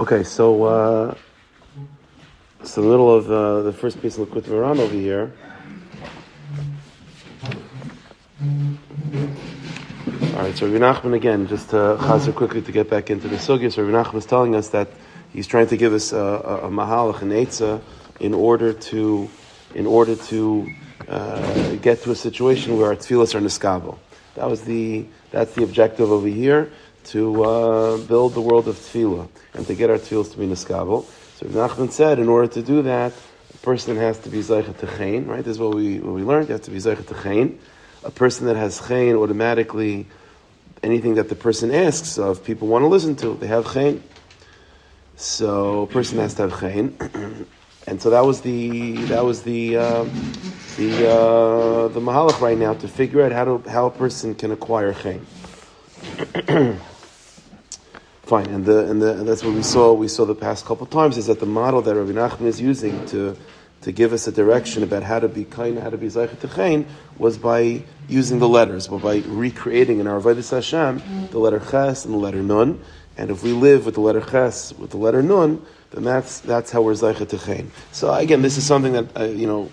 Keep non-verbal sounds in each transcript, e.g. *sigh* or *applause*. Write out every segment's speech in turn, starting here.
Okay, so uh, so the middle of uh, the first piece of Likutei Moharan over here. All right, so Rabbi Nachman again, just to chazer quickly to get back into the sugya. So Rabbi Nachman is telling us that he's trying to give us a, a, a mahalach, an eitzah, in order to in order to uh, get to a situation where our tefillas are niskabel. That was the that's the objective over here to uh, build the world of tefillah and to get our tefillas to be niskabel. So Nachman said, in order to do that, a person has to be zeichet to chayin, right? This is what we what we learned. You have to be zeichet to chayin. A person that has chayin automatically, anything that the person asks of, people want to listen to. They have chayin. So a person has to have chayin. *clears throat* And so that was the that was the uh, the uh, the mahalach right now to figure out how to how a person can acquire chayin. *clears throat* Fine, and the and the and that's what we saw. We saw the past couple of times is that the model that Rabbi Nachman is using to to give us a direction about how to be kind, how to be techain, was by using the letters, but by recreating in our Avodas Hashem the letter Ches and the letter Nun. And if we live with the letter Ches with the letter Nun, then that's that's how we're techain. So again, this is something that uh, you know.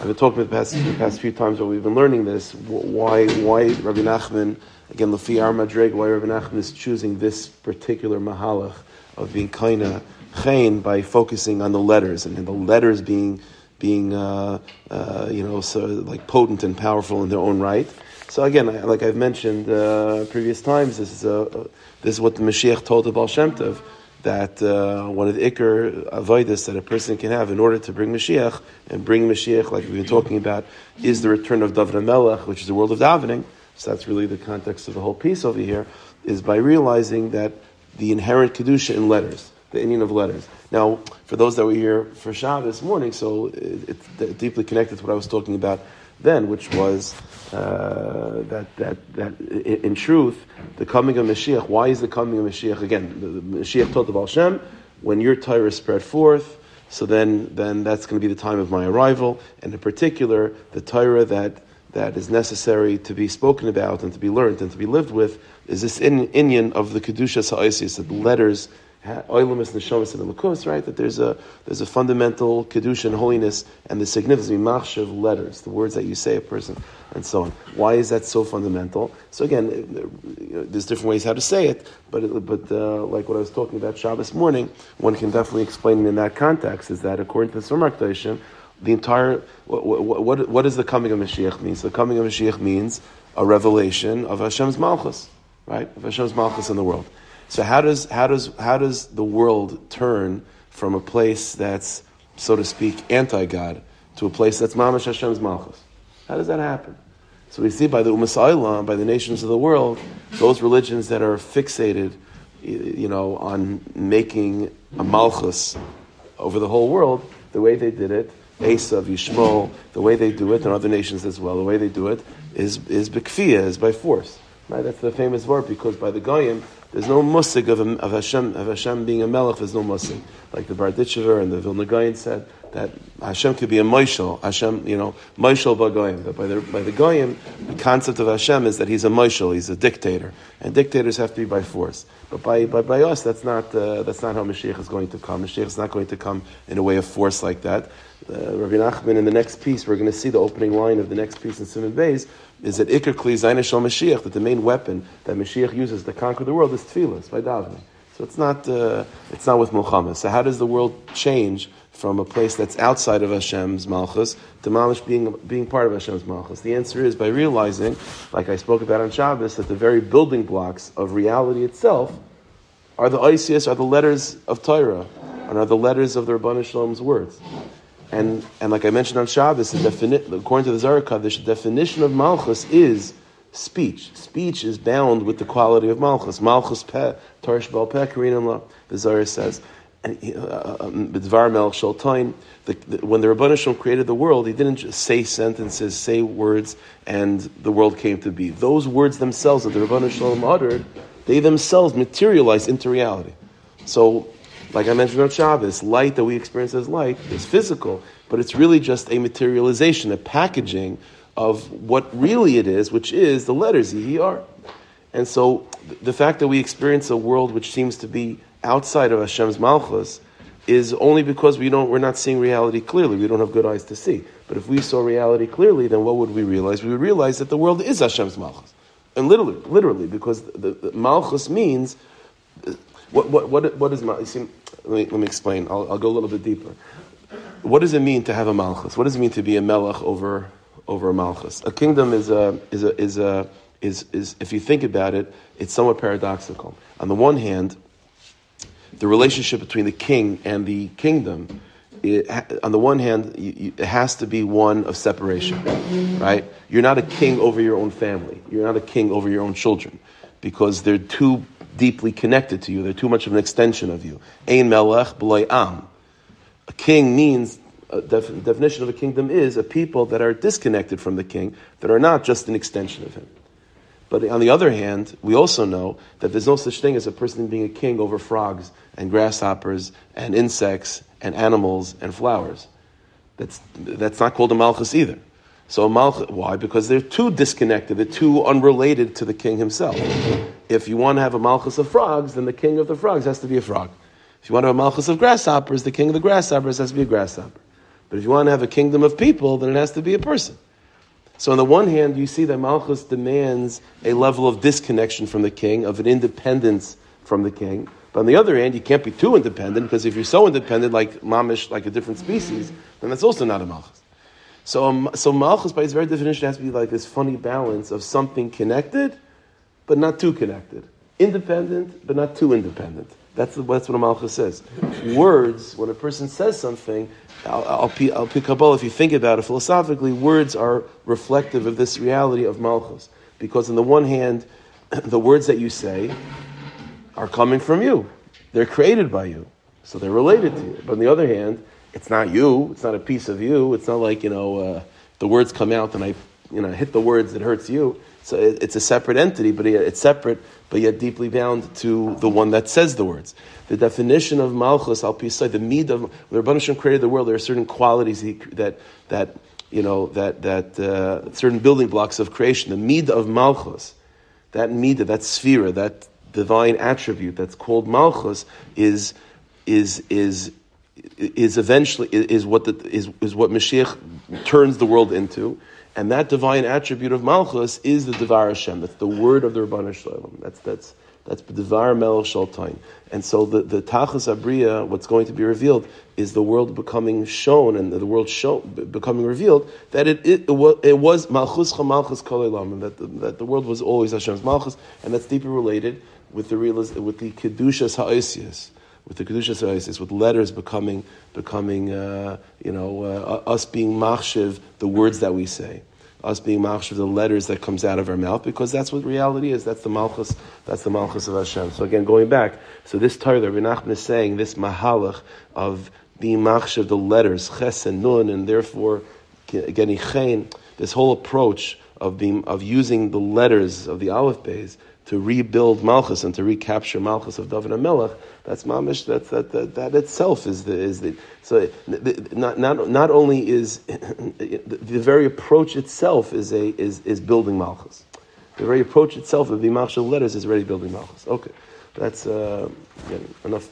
I've been talking the past, the past few times where we've been learning this. Why, why Rabbi Nachman, again, Lafi Ar Madreg, why Rabbi Nachman is choosing this particular mahalach of being of chain by focusing on the letters and, the letters being being uh, uh, you know so like potent and powerful in their own right. So again, like I've mentioned uh, previous times, this is a, this is what the Mashiach told the Baal Shem Tov that uh, one of the ikr avoidus that a person can have in order to bring Mashiach and bring Mashiach, like we've been talking about, is the return of David Melech, which is the world of davening. So that's really the context of the whole piece over here, is by realizing that the inherent kedusha in letters, the Inyan of letters. Now, for those that were here for Shabbos morning, so it's deeply connected to what I was talking about then, which was uh, that, that, that in truth, the coming of Mashiach, why is the coming of Mashiach? Again, the, the Mashiach told the Baal Shem, when your Torah is spread forth, so then, then that's going to be the time of my arrival, and in particular, the Torah that, that is necessary to be spoken about and to be learned and to be lived with is this in, Inyan of the Kedusha Sa'osis, the letters Oilimus Neshomas and Lakus, right? That there's a there's a fundamental kedusha and holiness and the significance of letters, the words that you say a person, and so on. Why is that so fundamental? So again, there's different ways how to say it, but but uh, like what I was talking about Shabbos morning, one can definitely explain it in that context. Is that according to the Surmak the entire what, what, what, does the coming of Mashiach mean? So the coming of Mashiach means a revelation of Hashem's malchus, right? Of Hashem's malchus in the world. So how does how does how does the world turn from a place that's so to speak anti God to a place that's mamash Hashem's malchus? How does that happen? So we see by the Umas by the nations of the world, those religions that are fixated, you know, on making a malchus over the whole world, the way they did it, Esav, Yishmol, the way they do it, and other nations as well, the way they do it is is bikfia, is by force. Right? That's the famous word because by the Goyim, there's no musig of, of, Hashem, of Hashem being a melech, there's no musig. Like the Berditchever and the Vilna Gaon said, that Hashem could be a Moishel, Hashem, you know, Moishel Bagoyim. That by the, by the Goyim, the concept of Hashem is that he's a Moishel, he's a dictator. And dictators have to be by force. But by, by, by us, that's not, uh, that's not how Mashiach is going to come. Mashiach is not going to come in a way of force like that. Uh, Rabbi Nachman, in the next piece, we're going to see the opening line of the next piece in Siman Beis, is that Iker Kli Zainashal Mashiach, that the main weapon that Mashiach uses to conquer the world is tefillah, by davening. So it's not, uh, it's not with Muhammad. So how does the world change from a place that's outside of Hashem's Malchus to Mamish being, being part of Hashem's Malchus? The answer is by realizing, like I spoke about on Shabbos, that the very building blocks of reality itself are the ICS, are the letters of Torah, and are the letters of the Rabbanah Shalom's words. And, and like I mentioned on Shabbos, defini- according to the Zohar Kodesh, the definition of Malchus is speech. Speech is bound with the quality of Malchus. Malchus pe, Tarish Bal pe, the Zohar says. And uh, um, B'dvar Melch Shaltain, when the Rabbanah Shalom created the world, he didn't just say sentences, say words, and the world came to be. Those words themselves that the Rabbanah Shalom uttered, they themselves materialize into reality. So like I mentioned on Shabbos, light that we experience as light is physical, but it's really just a materialization, a packaging of what really it is, which is the letters E-E-R. And so the fact that we experience a world which seems to be outside of Hashem's Malchus is only because we don't, we're not seeing reality clearly. We don't have good eyes to see. But if we saw reality clearly, then what would we realize? We would realize that the world is Hashem's Malchus. And literally, literally, because the, the Malchus means, what, what, what, what is Malchus? Let me, let me explain. I'll, I'll go a little bit deeper. What does it mean to have a Malchus? What does it mean to be a Melech over, over a Malchus? A kingdom is a, is a, is a, is, is, if you think about it, it's somewhat paradoxical. On the one hand, the relationship between the king and the kingdom, it, on the one hand, you, you, it has to be one of separation, right? You're not a king over your own family. You're not a king over your own children because they're too deeply connected to you. They're too much of an extension of you. Ein melech b'loy am. A king means a def- definition of a kingdom is a people that are disconnected from the king, that are not just an extension of him. But on the other hand, we also know that there's no such thing as a person being a king over frogs and grasshoppers and insects and animals and flowers. That's, that's not called a malchus either. So a malchus, why? Because they're too disconnected, they're too unrelated to the king himself. If you want to have a malchus of frogs, then the king of the frogs has to be a frog. If you want to have a malchus of grasshoppers, the king of the grasshoppers has to be a grasshopper. But if you want to have a kingdom of people, then it has to be a person. So on the one hand, you see that Malchus demands a level of disconnection from the king, of an independence from the king. But on the other hand, you can't be too independent because if you're so independent, like mamish, like a different species, then that's also not a Malchus. So, um, so Malchus, by its very definition, has to be like this funny balance of something connected, but not too connected. Independent, but not too independent. That's, that's what a Malchus says. *coughs* Words, when a person says something, I'll, I'll, I'll pick up all, if you think about it philosophically, words are reflective of this reality of Malchus. Because on the one hand, *coughs* the words that you say are coming from you. They're created by you. So they're related to you. But on the other hand, it's not you. It's not a piece of you. It's not like, you know, uh, the words come out and I, you know, hit the words that hurts you. So it, it's a separate entity, but it's separate, but yet deeply bound to the one that says the words. The definition of Malchus, al pisai, the mid of, when Rabban created the world, there are certain qualities he, that, that, you know, that, that uh, certain building blocks of creation. The mid of Malchus, that midah, that sphere, that divine attribute that's called Malchus is, is, is, is eventually, is what, the, is, is what Mashiach turns the world into. And that divine attribute of Malchus is the Devar Hashem. That's the word of the Rabban Shalom. That's, that's, that's Devar Melech Shaltain. And so the, the Tachas Abriya, what's going to be revealed, is the world becoming shown and the world show, becoming revealed that it, it, it was, Malchus Malchus Kol and that the, that the world was always Hashem's Malchus, and that's deeply related with the realiz- with the Kedushas Ha'isius with the Kedushas Ha'isius, with letters becoming, becoming uh, you know, uh, us being machshiv, the words that we say us being machshav, the letters that comes out of our mouth, because that's what reality is. That's the malchus. That's the malchus of Hashem. So again, going back, so this Torah, Rabbi Nachman is saying this mahalach of being machshav, the letters ches and nun, and therefore getting chen, this whole approach of being of using the letters of the Aleph Beis to rebuild Malchus and to recapture Malchus of David and Melech, that's mamish. That, that that that itself is the is the so not not not only is *clears throat* the, very approach itself is a is is building Malchus. The very approach itself of the Malchus letters is already building Malchus. Okay, that's uh, enough.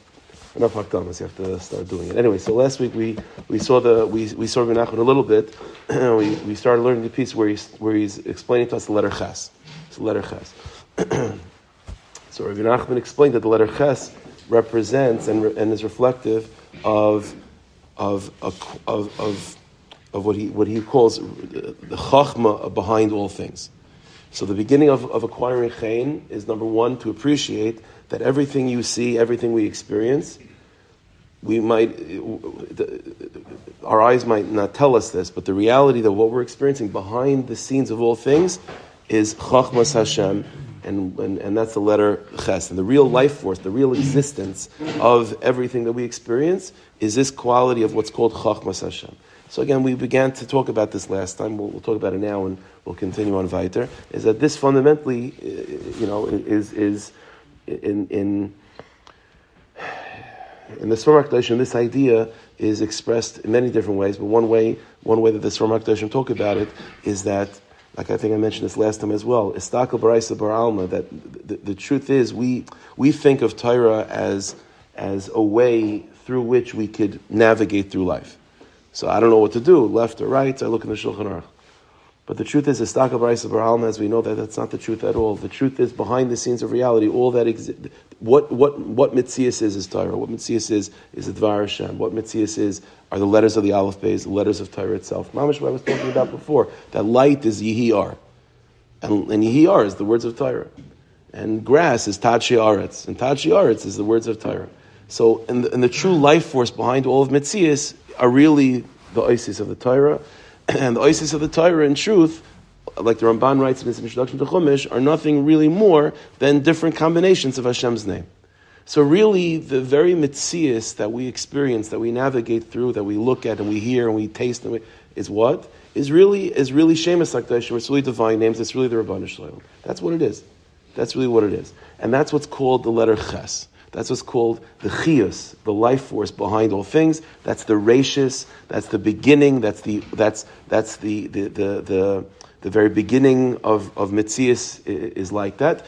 Enough hakdamas. You have to start doing it anyway. So last week we, we saw the we, we saw Menachem a little bit. *clears throat* we, we started learning the piece where he's where he's explaining to us the letter Ches. It's the letter Ches. *clears throat* so Rabbi Nachman explained that the letter Ches represents and, and is reflective of, of, of, of, of what, he, what he calls the chachma behind all things. So the beginning of, of acquiring chen is number one, to appreciate that everything you see, everything we experience, we might, our eyes might not tell us this, but the reality that what we're experiencing behind the scenes of all things is chachmas Hashem, and, and, and that's the letter ches. And the real life force, the real existence of everything that we experience is this quality of what's called chachmas Hashem. So again, we began to talk about this last time. We'll, we'll talk about it now, and we'll continue on weiter. Is that this fundamentally, uh, you know, is is in in in the Swarm this idea is expressed in many different ways. But one way, one way that the Swarm talk about it is that like I think I mentioned this last time as well, Istakel Baraisa Bar Alma, that the, the, truth is we, we think of Torah as, as a way through which we could navigate through life. So I don't know what to do, left or right. I look in the Shulchan Aruch. But the truth is, Estaka Braisa Barhalma, as we know that that's not the truth at all. The truth is behind the scenes of reality, all that exists. What what what Mitzias is is Torah. What Mitzias is is the Dvar Hashem. What Mitzias is are the letters of the Aleph Beis, the letters of Torah itself. Mamish, what I was talking about before. That light is Yihiyar, and, and Yihiyar is the words of Torah, and grass is Tachi Aretz, and Tachi Aretz is the words of Torah. So, and the, and the true life force behind all of Mitzias are really the Isis of the Torah *clears throat* and the Isis of the Torah, in truth, like the Ramban writes in his introduction to Chumash, are nothing really more than different combinations of Hashem's name. So really, the very mitzias that we experience, that we navigate through, that we look at and we hear and we taste, and we, is what is really is really Shemus Hakdashim. It's really divine names. It's really the Rabbanu Shalom. That's what it is. That's really what it is, and that's what's called the letter Ches. That's what's called the chius, the life force behind all things. That's the ratius. That's the beginning. That's the that's that's the the the, the, the very beginning of of mitzias is like that.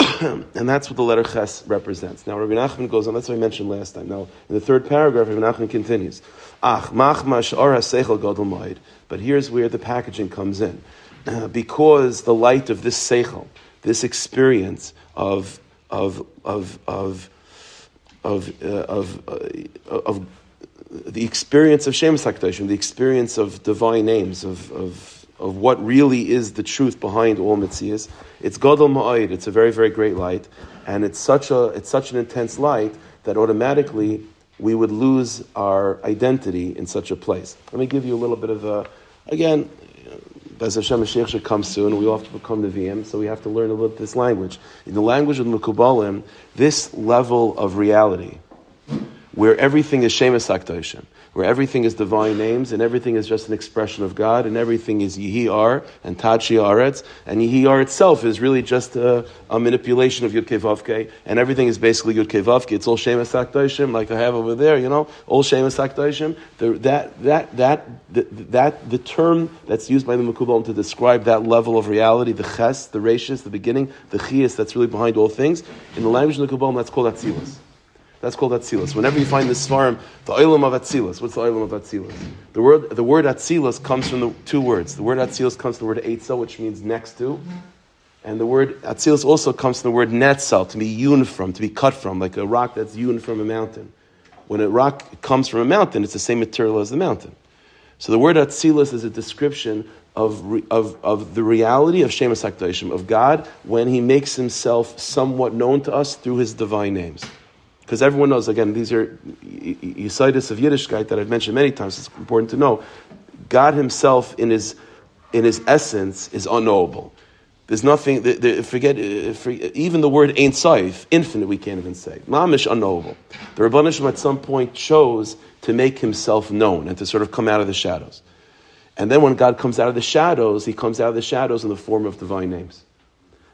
*clears throat* and that's what the letter Ches represents. Now, Rabbi Nachman goes on, that's what I mentioned last time. Now, in the third paragraph, Rabbi Nachman continues, Ach, mach mash'ar ha'seichel gadol But here's where the packaging comes in. *clears throat* because the light of this seichel, this experience of of of of of uh, of, uh, of the experience of Shemus Hakdashim, the experience of divine names, of, of, of what really is the truth behind all mitzias. It's Gadol Ma'ayid, it's a very, very great light, and it's such, a, it's such an intense light that automatically we would lose our identity in such a place. Let me give you a little bit of a, again, as Hashem Mashiach comes soon, we all have to become Nevi'im, so we have to learn a little this language. In the language of the Mekubalim, this level of reality, where everything is Shemus HaKdoshim, where everything is divine names and everything is just an expression of God and everything is Yihiyar and Tachi Aretz and Yihiyar itself is really just a, a manipulation of Yud Vavke and everything is basically Yud Vavke. It's all Shemus HaKdoshim like I have over there, you know, all Shemus HaKdoshim. That, that, that, that, that, the term that's used by the Mekubalim to describe that level of reality, the Ches, the Rashis, the beginning, the Chias that's really behind all things, in the language of the Mekubalim that's called Atzilus. That's called Atzilus. Whenever you find this svarim, the oilam of Atzilus. What's the oilam of Atzilus? The word, the word Atzilus comes from the two words. The word Atzilus comes from the word Eitzel, which means next to. And the word Atzilus also comes from the word Netzel, to be hewn from, to be cut from, like a rock that's hewn from a mountain. When a rock comes from a mountain, it's the same material as the mountain. So the word Atzilus is a description of, of, of the reality of Shemus HaKdoshim, of God, when he makes himself somewhat known to us through his divine names. Because everyone knows, again, these are Yisaidis of Yiddishkeit that I've mentioned many times. It's important to know. God Himself, in His, in his essence, is unknowable. There's nothing, the, the, forget, uh, even the word ain't saif, infinite, we can't even say. Mamish, unknowable. The Rabbanishim at some point chose to make himself known and to sort of come out of the shadows. And then when God comes out of the shadows, he comes out of the shadows in the form of divine names.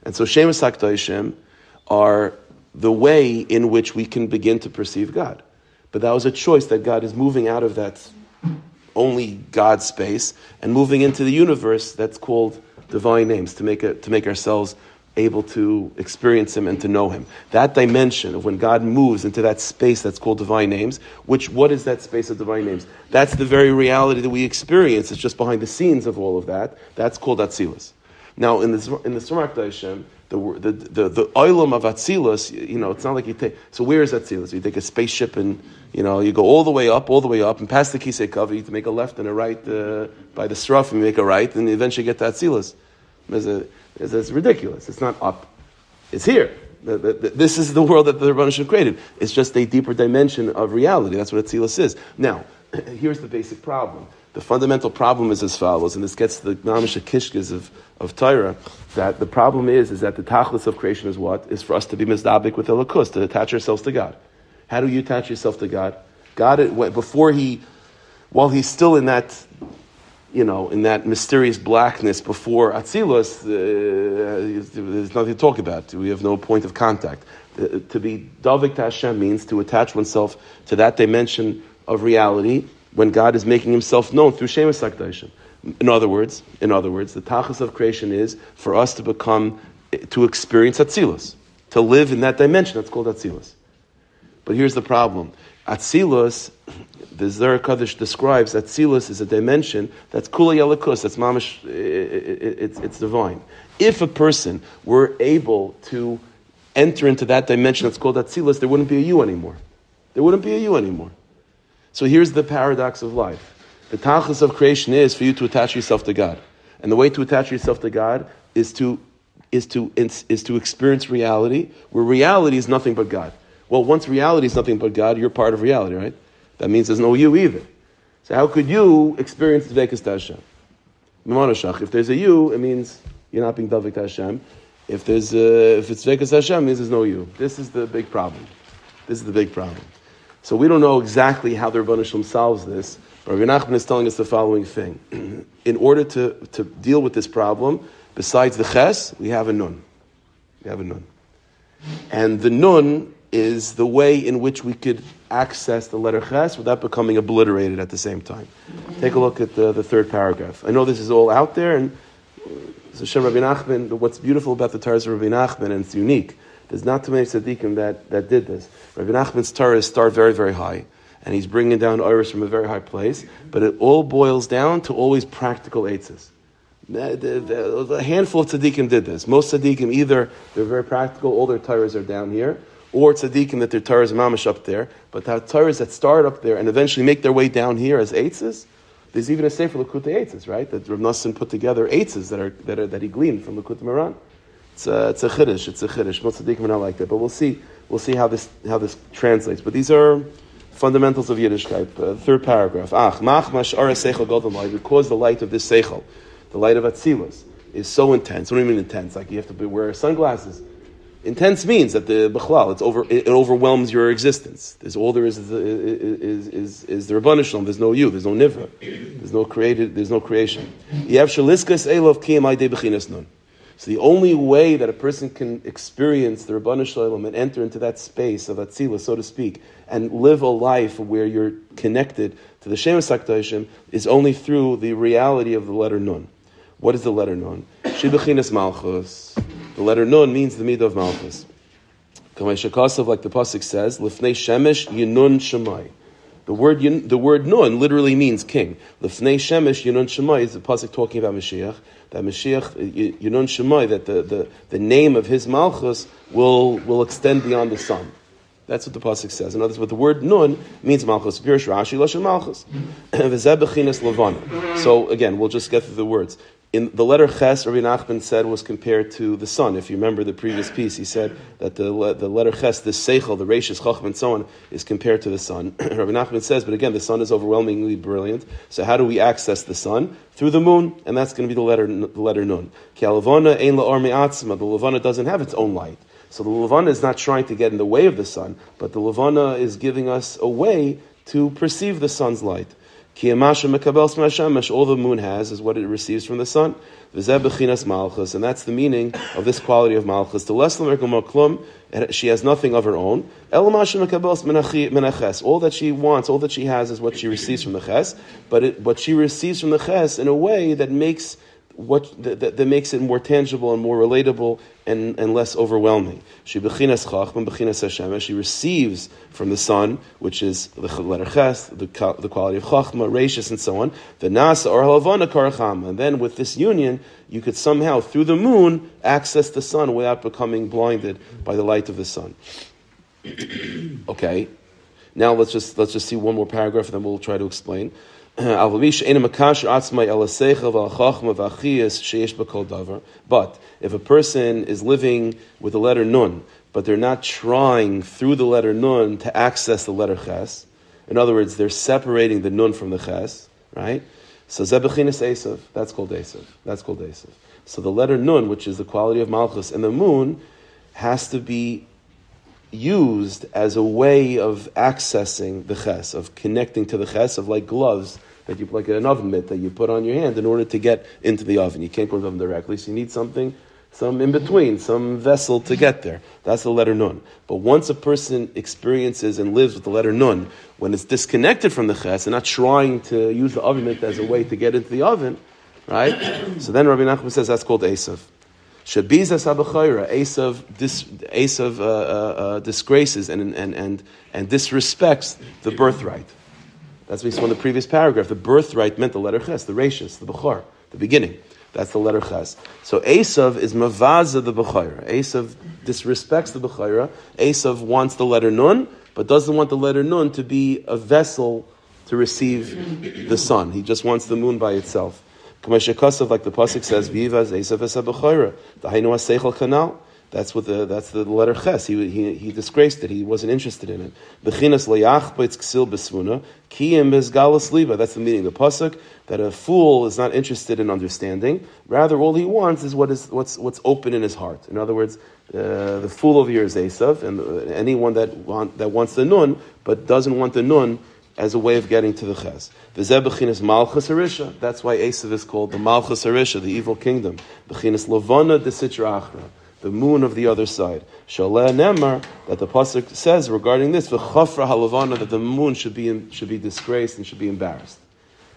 And so Shemus HaKdoshim are the way in which we can begin to perceive God. But that was a choice that God is moving out of that only God space and moving into the universe that's called divine names to make, a, to make ourselves able to experience Him and to know Him. That dimension of when God moves into that space that's called divine names, which, what is that space of divine names? That's the very reality that we experience. It's just behind the scenes of all of that. That's called Atzilus. Now, in the, in the Sumak Hashem, the the the, the oilam of Atzilus, you know, it's not like you take. So where is Atzilus? You take a spaceship and you know you go all the way up, all the way up, and past the Kisei you make a left and a right uh, by the Sraf, and you make a right, and you eventually get to Atzilus. It's, it's ridiculous. It's not up. It's here. The, the, the, this is the world that the Rebbeinu created. It's just a deeper dimension of reality. That's what Atzilus is. Now, *clears throat* here's the basic problem. The fundamental problem is as follows, and this gets to the Mamisha Kishkas of, of Torah, that the problem is, is that the tachlis of creation is what? Is for us to be mizdabik with Elikus, to attach ourselves to God. How do you attach yourself to God? God, before he, while he's still in that, you know, in that mysterious blackness before Atzilus, uh, there's nothing to talk about. We have no point of contact. Uh, to be davik to Hashem means to attach oneself to that dimension of reality when God is making himself known through Shemus HaKdoshim. In other words, in other words, the tachas of creation is for us to become, to experience Atzilus, to live in that dimension that's called Atzilus. But here's the problem. Atzilus, the Zohar Kaddish describes Atzilus is a dimension that's kula yalakus, that's mamish, it's, it's divine. If a person were able to enter into that dimension that's called Atzilus, there wouldn't be a you anymore. There wouldn't be a you anymore. So here's the paradox of life. The tachlis of creation is for you to attach yourself to God. And the way to attach yourself to God is to, is to, is to experience reality, where reality is nothing but God. Well, once reality is nothing but God, you're part of reality, right? That means there's no you either. So how could you experience Dvekas Hashem? If there's a you, it means you're not being Davik Hashem. If there's a, if it's Dvekas Hashem, it means there's no you. This is the big problem. This is the big problem. So we don't know exactly how the Rebbeinu Shalom solves this, but Rabbi Nachman is telling us the following thing. *clears throat* In order to, to deal with this problem, besides the ches, we have a nun. We have a nun. And the nun is the way in which we could access the letter ches without becoming obliterated at the same time. Take a look at the, the third paragraph. I know this is all out there, and Hashem Rabbi Nachman, what's beautiful about the Torah of Rabbi Nachman, and it's unique, there's not too many tzaddikim that, that did this. Rabbi Nachman's Torah start very, very high, and he's bringing down iris from a very high place, but it all boils down to always practical eitzes. A handful of tzaddikim did this. Most tzaddikim, either they're very practical, all their Torahs are down here, or tzaddikim that their Torahs are mamish up there, but the Torahs that start up there and eventually make their way down here as eitzes, there's even a sefer Likutei Eitzes, right? That Rav Noson put together eitzes that are that, are, that he gleaned from Likutei Moharan. It's a, it's a chiddush. It's a chiddush. Most tzaddikim are not like that, but we'll see. We'll see how this how this translates. But these are fundamentals of Yiddishkeit. Uh, third paragraph. Ach, mach mashara seichel godel Because the light of this seichel, the light of Atzilus, is so intense. What do you mean intense? Like you have to wear sunglasses. Intense means that the bechlal, it's over, it, overwhelms your existence. There's all there is is, is, is, is the There's no you. There's no nivra. There's no created. There's no creation. So the only way that a person can experience the Rabbanah Shalom and enter into that space of Atzila, so to speak, and live a life where you're connected to the Shemus HaKadoshim is only through the reality of the letter Nun. What is the letter Nun? Shibachinas Malchus. The letter Nun means the midah of Malchus. Kamei Shakasov, like the pasuk says, Lifnei Shemesh Yinun Shemai. The word the word Nun literally means king. Lifnei Shemesh Yinun Shemai is the pasuk talking about Mashiach. That Mashiach Yinun Shemai, that the, the, the name of his Malchus will will extend beyond the sun. That's what the pasuk says. In other words, what the word nun means malchus. Pirish Rashi lashon malchus. *clears throat* So again, we'll just get through the words in the letter Ches, Rabbi Nachman said was compared to the sun. If you remember the previous piece, he said that the, the letter Ches, the Seichel, the Rashis, Chacham, and so on, is compared to the sun. *clears throat* Rabbi Nachman says, but again, the sun is overwhelmingly brilliant. So how do we access the sun? Through the moon, and that's going to be the letter, the letter Nun. The Levana doesn't have its own light. So the Levana is not trying to get in the way of the sun, but the Levana is giving us a way to perceive the sun's light. All the moon has is what it receives from the sun. malchus, and that's the meaning of this quality of malchus. She has nothing of her own. All that she wants, all that she has, is what she receives from the ches. But it, what she receives from the ches in a way that makes what that, that, makes it more tangible and more relatable and, and less overwhelming. She bechinas chachman bechinas. She receives from the sun, which is the letter ches, the, the quality of chachma, rachis, and so on. The nasa or halavana karacham. And then with this union, you could somehow through the moon access the sun without becoming blinded by the light of the sun. *coughs* okay. Now let's just let's just see one more paragraph, and then we'll try to explain. *clears throat* But if a person is living with the letter nun, but they're not trying through the letter nun to access the letter ches, in other words, they're separating the nun from the ches, right? So zebechinis esav, that's called esav. That's called esav. So the letter nun, which is the quality of malchus, and the moon has to be used as a way of accessing the ches, of connecting to the ches, of like gloves that you like an oven mitt that you put on your hand in order to get into the oven. You can't go to the oven directly, so you need something, some in between, some vessel to get there. That's the letter nun. But once a person experiences and lives with the letter nun, when it's disconnected from the ches and not trying to use the oven mitt as a way to get into the oven, right? *coughs* So then Rabbi Nachman says that's called Esav. Shabizas Abachayra, Esav, dis, Esav uh, uh, uh, disgraces and, and, and, and disrespects the birthright. That's saw in the previous paragraph. The birthright meant the letter Ches, the Rashis, the Bechor, the beginning. That's the letter Ches. So Esav is Mavaza the Bechayra. Esav disrespects the Bechayra. Esav wants the letter Nun, but doesn't want the letter Nun to be a vessel to receive the sun. He just wants the moon by itself. Like the pasuk says, "Vivas Esav esabachayra." The Hainu Aseichel Kanal. That's what the that's the letter Ches. He, he, he disgraced it. He wasn't interested in it. Bechinas ksil bezgalas liba. That's the meaning of the pasuk. That a fool is not interested in understanding. Rather, all he wants is what is what's what's open in his heart. In other words, uh, the fool over here is Esav, and uh, anyone that want that wants the nun but doesn't want the nun as a way of getting to the ches. V'zeh malchus harisha. That's why Esav is called the malchus harisha, the evil kingdom. Bechinas lavana de sitra the moon of the other side. Shaleh nemar that the pasuk says regarding this v'chafra halavana that the moon should be should be disgraced and should be embarrassed.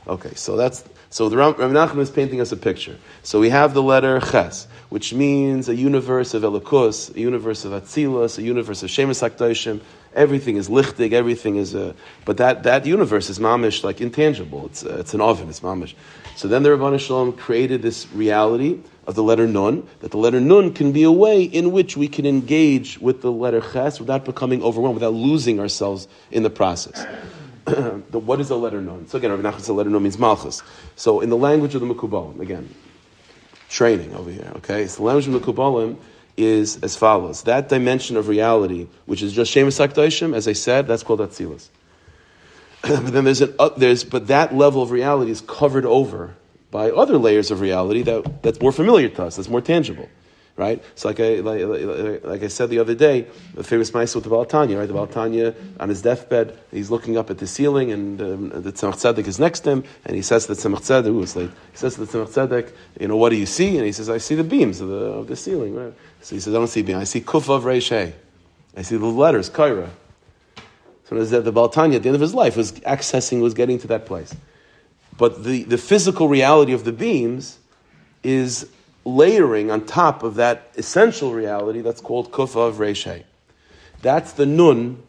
Okay, so that's so the Ram, Ram Nachman is painting us a picture. So we have the letter Ches, which means a universe of Elikus, a universe of Atzilus, a universe of Shemus Hakdoshim. Everything is lichtig, everything is a, but that, that universe is mamish, like intangible. It's, uh, it's an oven, it's mamish. So then the Rabban Shalom created this reality of the letter Nun, that the letter Nun can be a way in which we can engage with the letter Ches without becoming overwhelmed, without losing ourselves in the process. *clears throat* the, what is the letter nun? So again, Rabbi Nachman said letter nun means malchus. So in the language of the Mekubalim, again, training over here, okay? So the language of the Mekubalim is as follows. That dimension of reality, which is just Shemus HaKdoshim, as I said, that's called Atzilus. *clears throat* but then there's an, uh, there's, but that level of reality is covered over by other layers of reality that, that's more familiar to us, that's more tangible right? So like I, like, like, like, I said the other day, the famous mice with the Baal HaTanya, right? The Baal HaTanya on his deathbed, he's looking up at the ceiling and um, the Tzemach Tzedek is next to him and he says to the Tzemach Tzedek, who was late, he says to the Tzemach Tzedek, you know, what do you see? And he says, I see the beams of the, of the ceiling, right? So he says, I don't see beams, I see Kufav Reish I see the letters, Kaira. So the, the Baal at the end of his life was accessing, was getting to that place. But the, the physical reality of the beams is layering on top of that essential reality that's called kufa of Reshe. That's the nun,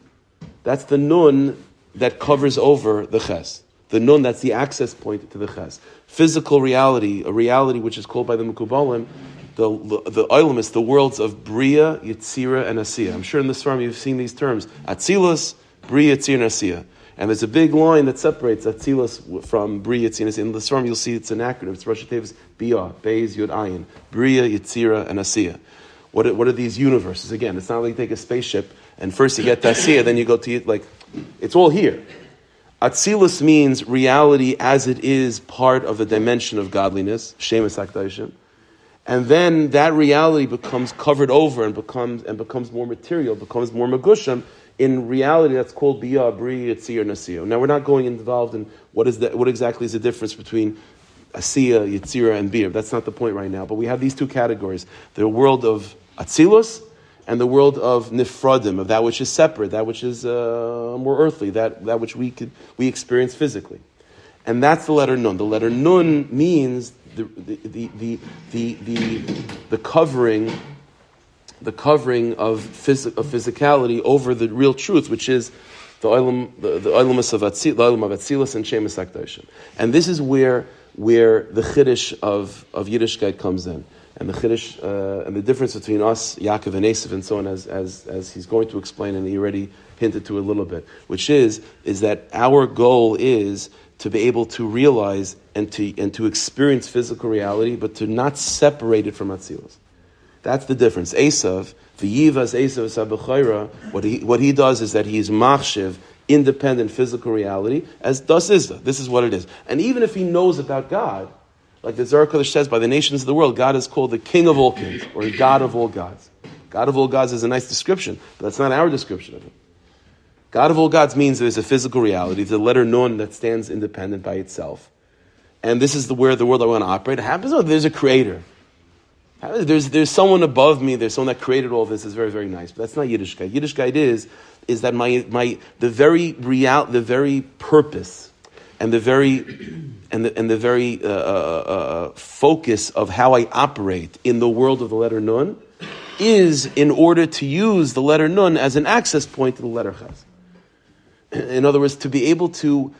that's the nun that covers over the ches. The nun, that's the access point to the ches. Physical reality, a reality which is called by the Mekubalim, the, the, the is the worlds of Bria, Yitzira, and Asiya. I'm sure in this farm you've seen these terms. Atzilus, Bria, Yitzira, and Asiya. And there's a big line that separates Atzilus from Bria Yitzira. In the storm, you'll see it's an acronym. It's Rosh Tevis Bia, Beis, Yud, Ayin. Bria, Yitzira, and Asiya. What are, what are these universes? Again, it's not like you take a spaceship and first you get to Asiya, then you go to, like, it's all here. Atzilus means reality as it is part of the dimension of godliness, Shemus HaKdaishim. And then that reality becomes covered over and becomes, and becomes more material, becomes more magusham, in reality, that's called bia, bri, yitzir, nasir. Now, we're not going involved in what is that, what exactly is the difference between asiya, yitzira, and bir. That's not the point right now. But we have these two categories: the world of atzilus and the world of nifradim, of that which is separate, that which is uh, more earthly, that, that which we could we experience physically. And that's the letter nun. The letter nun means the the the the, the, the, the covering the covering of, phys- of physicality over the real truth, which is the olam, the, the of Atzil, the of Atzilus and Shemus Hakdoshim. And this is where where the chiddush of of Yiddishkeit comes in, and the chiddush uh, and the difference between us, Yaakov and Esav, and so on, as as as he's going to explain, and he already hinted to a little bit, which is is that our goal is to be able to realize and to and to experience physical reality, but to not separate it from Atzilus. That's the difference. Esav, the Yivas Esav Sabachaira, what he, what he does is that he is machshiv, independent physical reality, as does Izza. This is what it is. And even if he knows about God, like the Zohar says, by the nations of the world, God is called the King of all kings, or God of all gods. God of all gods is a nice description, but that's not our description of it. God of all gods means there's a physical reality, the letter Nun that stands independent by itself. And this is the, where the world I want to operate. It happens, oh, there's a creator. There's, there's someone above me, there's someone that created all this, is very, very nice. But that's not Yiddishkeit. Yiddishkeit is, is that my, my, the very real, the very purpose and the very and the, and the very uh, uh, uh, focus of how I operate in the world of the letter Nun is in order to use the letter Nun as an access point to the letter Ches. In other words, to be able to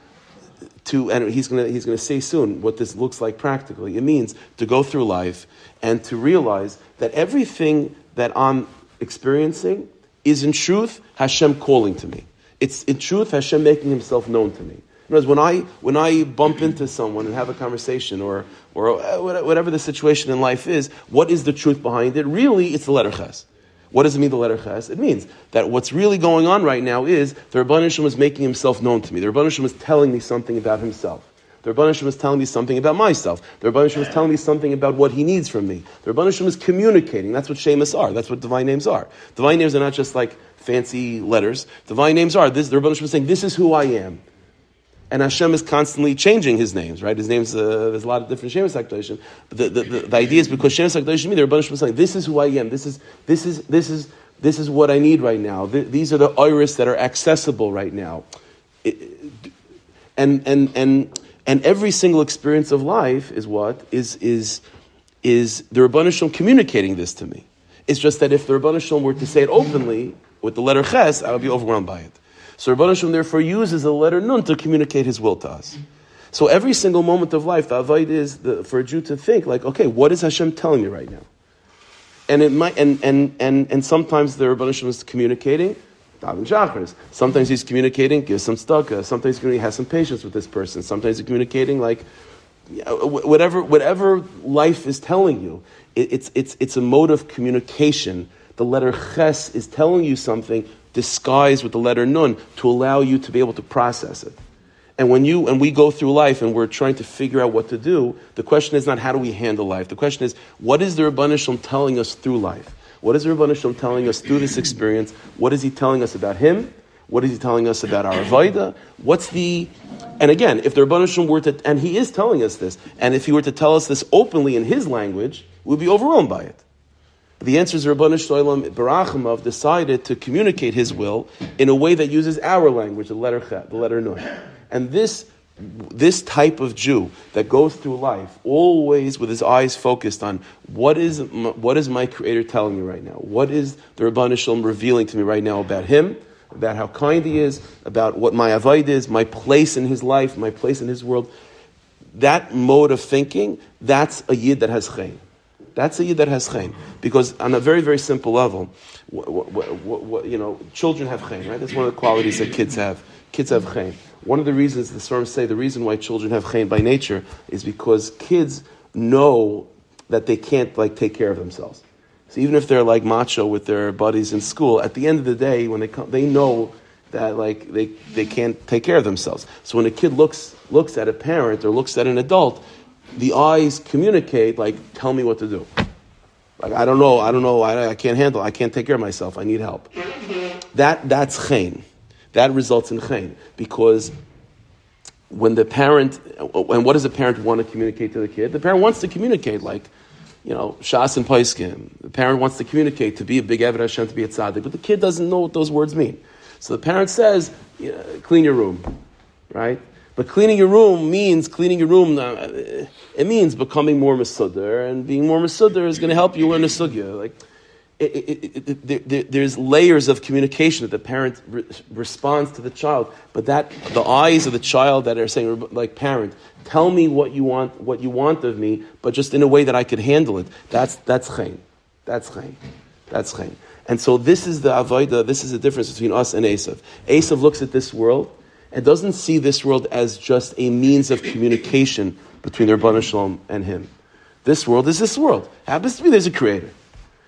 to, and he's going he's to say soon what this looks like practically. It means to go through life and to realize that everything that I'm experiencing is in truth Hashem calling to me. It's in truth Hashem making Himself known to me. Words, when I when I bump into someone and have a conversation, or or whatever the situation in life is, what is the truth behind it? Really, it's the letter Ches. What does it mean, the letter Ches? It means that what's really going on right now is the Rabban Hashem is making himself known to me. The Rabban Hashem is telling me something about himself. The Rabban Hashem is telling me something about myself. The Rabban Hashem is telling me something about what he needs from me. The Rabban Hashem is communicating. That's what Shemus are. That's what divine names are. Divine names are not just like fancy letters. Divine names are. This, the Rabban Hashem is saying, this is who I am. And Hashem is constantly changing his names, right? His names, uh, there's a lot of different Shemus HaKadoshim. But the, the, the, the, idea is because Shemus HaKadoshim, the Rebbe is saying, this is who I am. This is, this is, this is, this is what I need right now. these are the iris that are accessible right now. And, and, and, and every single experience of life is what? Is, is, is the Rebbe Shalom communicating this to me. It's just that if the Rebbe Shalom were to say it openly, with the letter Ches, I would be overwhelmed by it. So Rabban Hashem therefore uses the letter Nun to communicate his will to us. So every single moment of life, the avoid is the, for a Jew to think like, okay, what is Hashem telling me right now? And it might, and and and and sometimes the Rabban Hashem is communicating. Shachris. Sometimes he's communicating, give some stucca. Sometimes he has some patience with this person. Sometimes he's communicating like whatever whatever life is telling you. It, it's it's it's a mode of communication. The letter Ches is telling you something disguised with the letter nun to allow you to be able to process it. And when you and we go through life and we're trying to figure out what to do, the question is not how do we handle life. The question is what is the Rabban Shalom telling us through life? What is the Rabban Shalom telling us through this experience? What is he telling us about him? What is he telling us about our Avaida? What's the and again, if the Rabban Shalom were to and he is telling us this, and if he were to tell us this openly in his language, we'd be overwhelmed by it. The answer is Rabban Shalom Barachimov decided to communicate his will in a way that uses our language, the letter Chet, the letter Nun. And this, this type of Jew that goes through life always with his eyes focused on what is, what is my Creator telling me right now? What is the Rabban Shalom revealing to me right now about him? About how kind he is, about what my avoid is, my place in his life, my place in his world. That mode of thinking, that's a yid that has chayim. That's a yid that has chen. Because on a very, very simple level, you know, children have chen, right? That's one of the qualities that kids have. Kids have chen. One of the reasons the Swarms say the reason why children have chen by nature is because kids know that they can't like take care of themselves. So even if they're like macho with their buddies in school, at the end of the day, when they come, they know that like they, they can't take care of themselves. So when a kid looks looks at a parent or looks at an adult, the eyes communicate, like, tell me what to do. Like, I don't know, I don't know, I, I can't handle, I can't take care of myself, I need help. That, that's chen. That results in chen. Because when the parent, and what does the parent want to communicate to the kid? The parent wants to communicate, like, you know, Shas and Paiskim. The parent wants to communicate to be a big Eved Hashem, to be a tzaddik, but the kid doesn't know what those words mean. So the parent says, clean your room, right? But cleaning your room means cleaning your room. Uh, it means becoming more masudder, and being more masudder is going to help you learn a sugya. Like, it, it, it, there's layers of communication that the parent re- responds to the child, but that the eyes of the child that are saying, like parent, tell me what you want, what you want of me, but just in a way that I could handle it. That's that's chayin. That's chayin. That's chayin. And so this is the avodah. This is the difference between us and Esav. Esav looks at this world and doesn't see this world as just a means of communication between the Shalom and him. This world is this world. Happens to be there's a creator.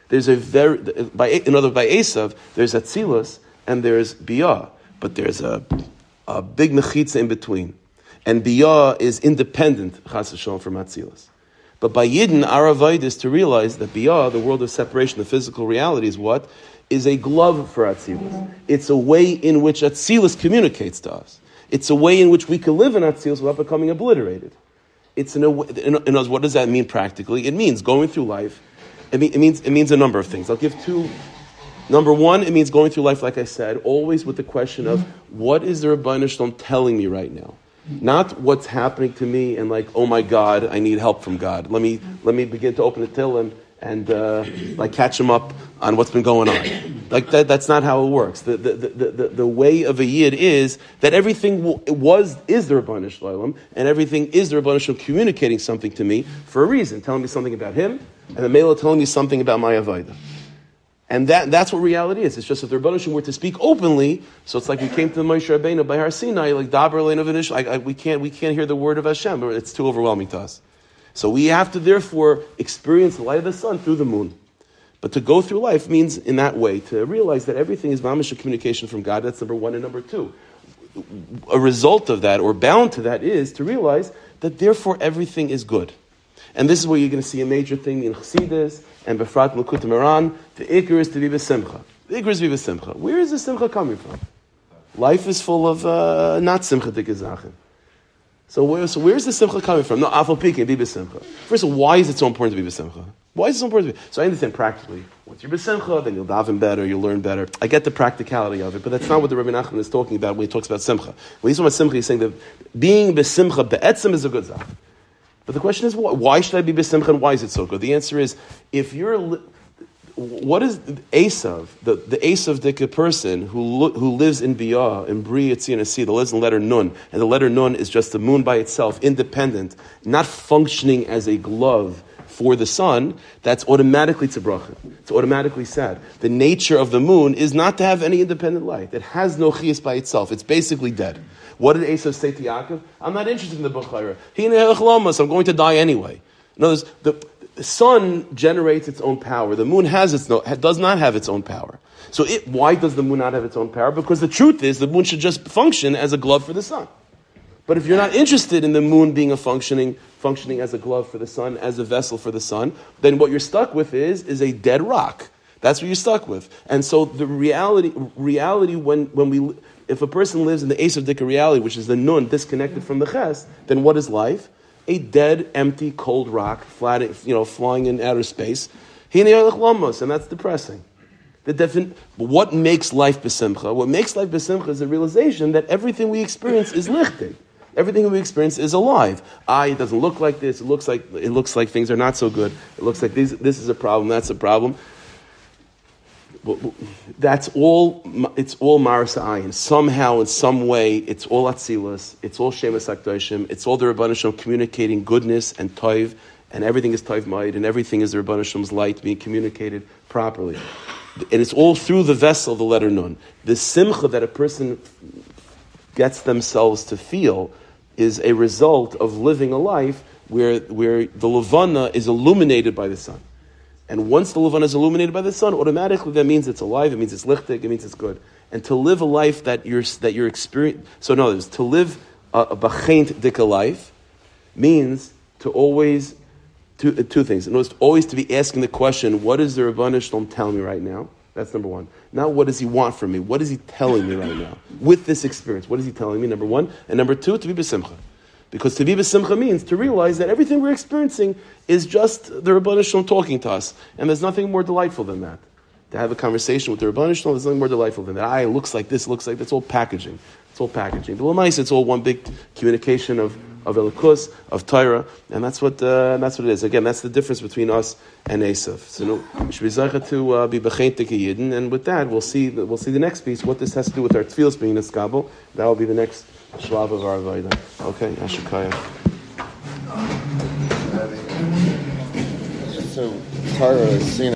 There's a very, by, in other by Esav, there's Atzilus and there's Biyah, but there's a, a big mechitza in between. And Biyah is independent, Chas Shalom, from Atzilus. But by Yidden, our avoid is to realize that Biyah, the world of separation, the physical reality, is what? Is a glove for Atzilus. It's a way in which Atzilus communicates to us. It's a way in which we can live in Atzilus without becoming obliterated. It's in a way, in, in, what does that mean practically? It means going through life. It, mean, it, means, it means a number of things. I'll give two. Number one, it means going through life, like I said, always with the question of what is the Rabbi Shalom telling me right now? Not what's happening to me and like, oh my God, I need help from God. Let me, let me begin to open the Tehillim and uh, like catch him up on what's been going on. Like that, that's not how it works. The, the, the, the, the way of a yid is that everything was is the Rabbanu Shalom, and everything is the Rabbanu Shalom communicating something to me for a reason, telling me something about him, and the Mela telling me something about my Avodah. And that, that's what reality is. It's just if the Rebbeinu were to speak openly, so it's like we came to the Moshe Rabbeinu by Har Sinai, like Dabar Lein like we can't we can't hear the word of Hashem. It's too overwhelming to us. So we have to therefore experience the light of the sun through the moon. But to go through life means in that way to realize that everything is mamish communication from God. That's number one and number two. A result of that, or bound to that, is to realize that therefore everything is good. And this is where you're going to see a major thing in Chassidus and Befrat Likutei Moharan. The Iker is to be Besimcha. The Iker is to be Besimcha. Where is the Simcha coming from? Life is full of uh, not Simcha Dikazachim. So, where, so where's the simcha coming from? No, afal pike, be besimcha. First of all, why is it so important to be besimcha? Why is it so important to be? So I understand practically. Once you're besimcha, then you'll daven better, you'll learn better. I get the practicality of it, but that's not what the Rabbi Nachman is talking about when he talks about simcha. When he's talking about simcha, he's saying that being besimcha be'etzim is a good zach. But the question is, why should I be besimcha and why is it so good? The answer is, if you're what is Esav, the, the Esav Dika person who, who lives in Biyah, in Bri Yitzina Sea, that lives in letter Nun, and the letter Nun is just the moon by itself, independent, not functioning as a glove for the sun, that's automatically tzibrocha. It's automatically sad. The nature of the moon is not to have any independent light. It has no chiyas by itself. It's basically dead. What did Esav say to Yaakov? I'm not interested in the bechorah. He I'm going to die anyway. In other words, the, the sun generates its own power. The moon has its no, does not have its own power. So it, why does the moon not have its own power? Because the truth is the moon should just function as a glove for the sun. But if you're not interested in the moon being a functioning, functioning as a glove for the sun, as a vessel for the sun, then what you're stuck with is, is a dead rock. That's what you're stuck with. And so the reality, reality when, when we, if a person lives in the Esav Dika reality, which is the nun disconnected from the ches, then what is life? A dead, empty, cold rock, flat, you know, flying in outer space. And that's depressing. The defin- what makes life besimcha? What makes life besimcha is the realization that everything we experience is lichtig. Everything we experience is alive. Ah, it doesn't look like this. It looks like it looks like things are not so good. It looks like this, this is a problem. That's a problem that's all. It's all Maris Ayin. Somehow, in some way, it's all Atzilus. It's all Shemus Akdoshim. It's all the Rabbanishim communicating goodness and Toiv, and everything is Toiv Maid, and everything is the Rabbanishim's light being communicated properly. And it's all through the vessel, the letter Nun. The simcha that a person gets themselves to feel is a result of living a life where, where the Levana is illuminated by the sun. And once the Levan is illuminated by the sun, automatically that means it's alive, it means it's lichtig, it means it's good. And to live a life that you're, that you're experiencing, so no, there's to live a, a bachaint dika life means to always, two, uh, two things. Always to be asking the question, what is the Rabbanah Shalom telling me right now? That's number one. Now, what does he want from me? What is he telling me right now? With this experience, what is he telling me? Number one. And number two, to be besimcha. Because to be besimcha means to realize that everything we're experiencing is just the Rabbanah talking to us. And there's nothing more delightful than that. To have a conversation with the Rabbanah there's nothing more delightful than that. Ah, it looks like this, looks like that's all packaging. It's all packaging. The nice, it's all one big communication of of Elokus, of Torah, and that's what uh, that's what it is. Again, that's the difference between us and Esav. So no, should be zeicha to uh, be b'chein yidden, and with that, we'll see we'll see the next piece. What this has to do with our tefillos being in skabel. That will be the next shlav of our avodah. Okay, Ashikaya. So Torah is seen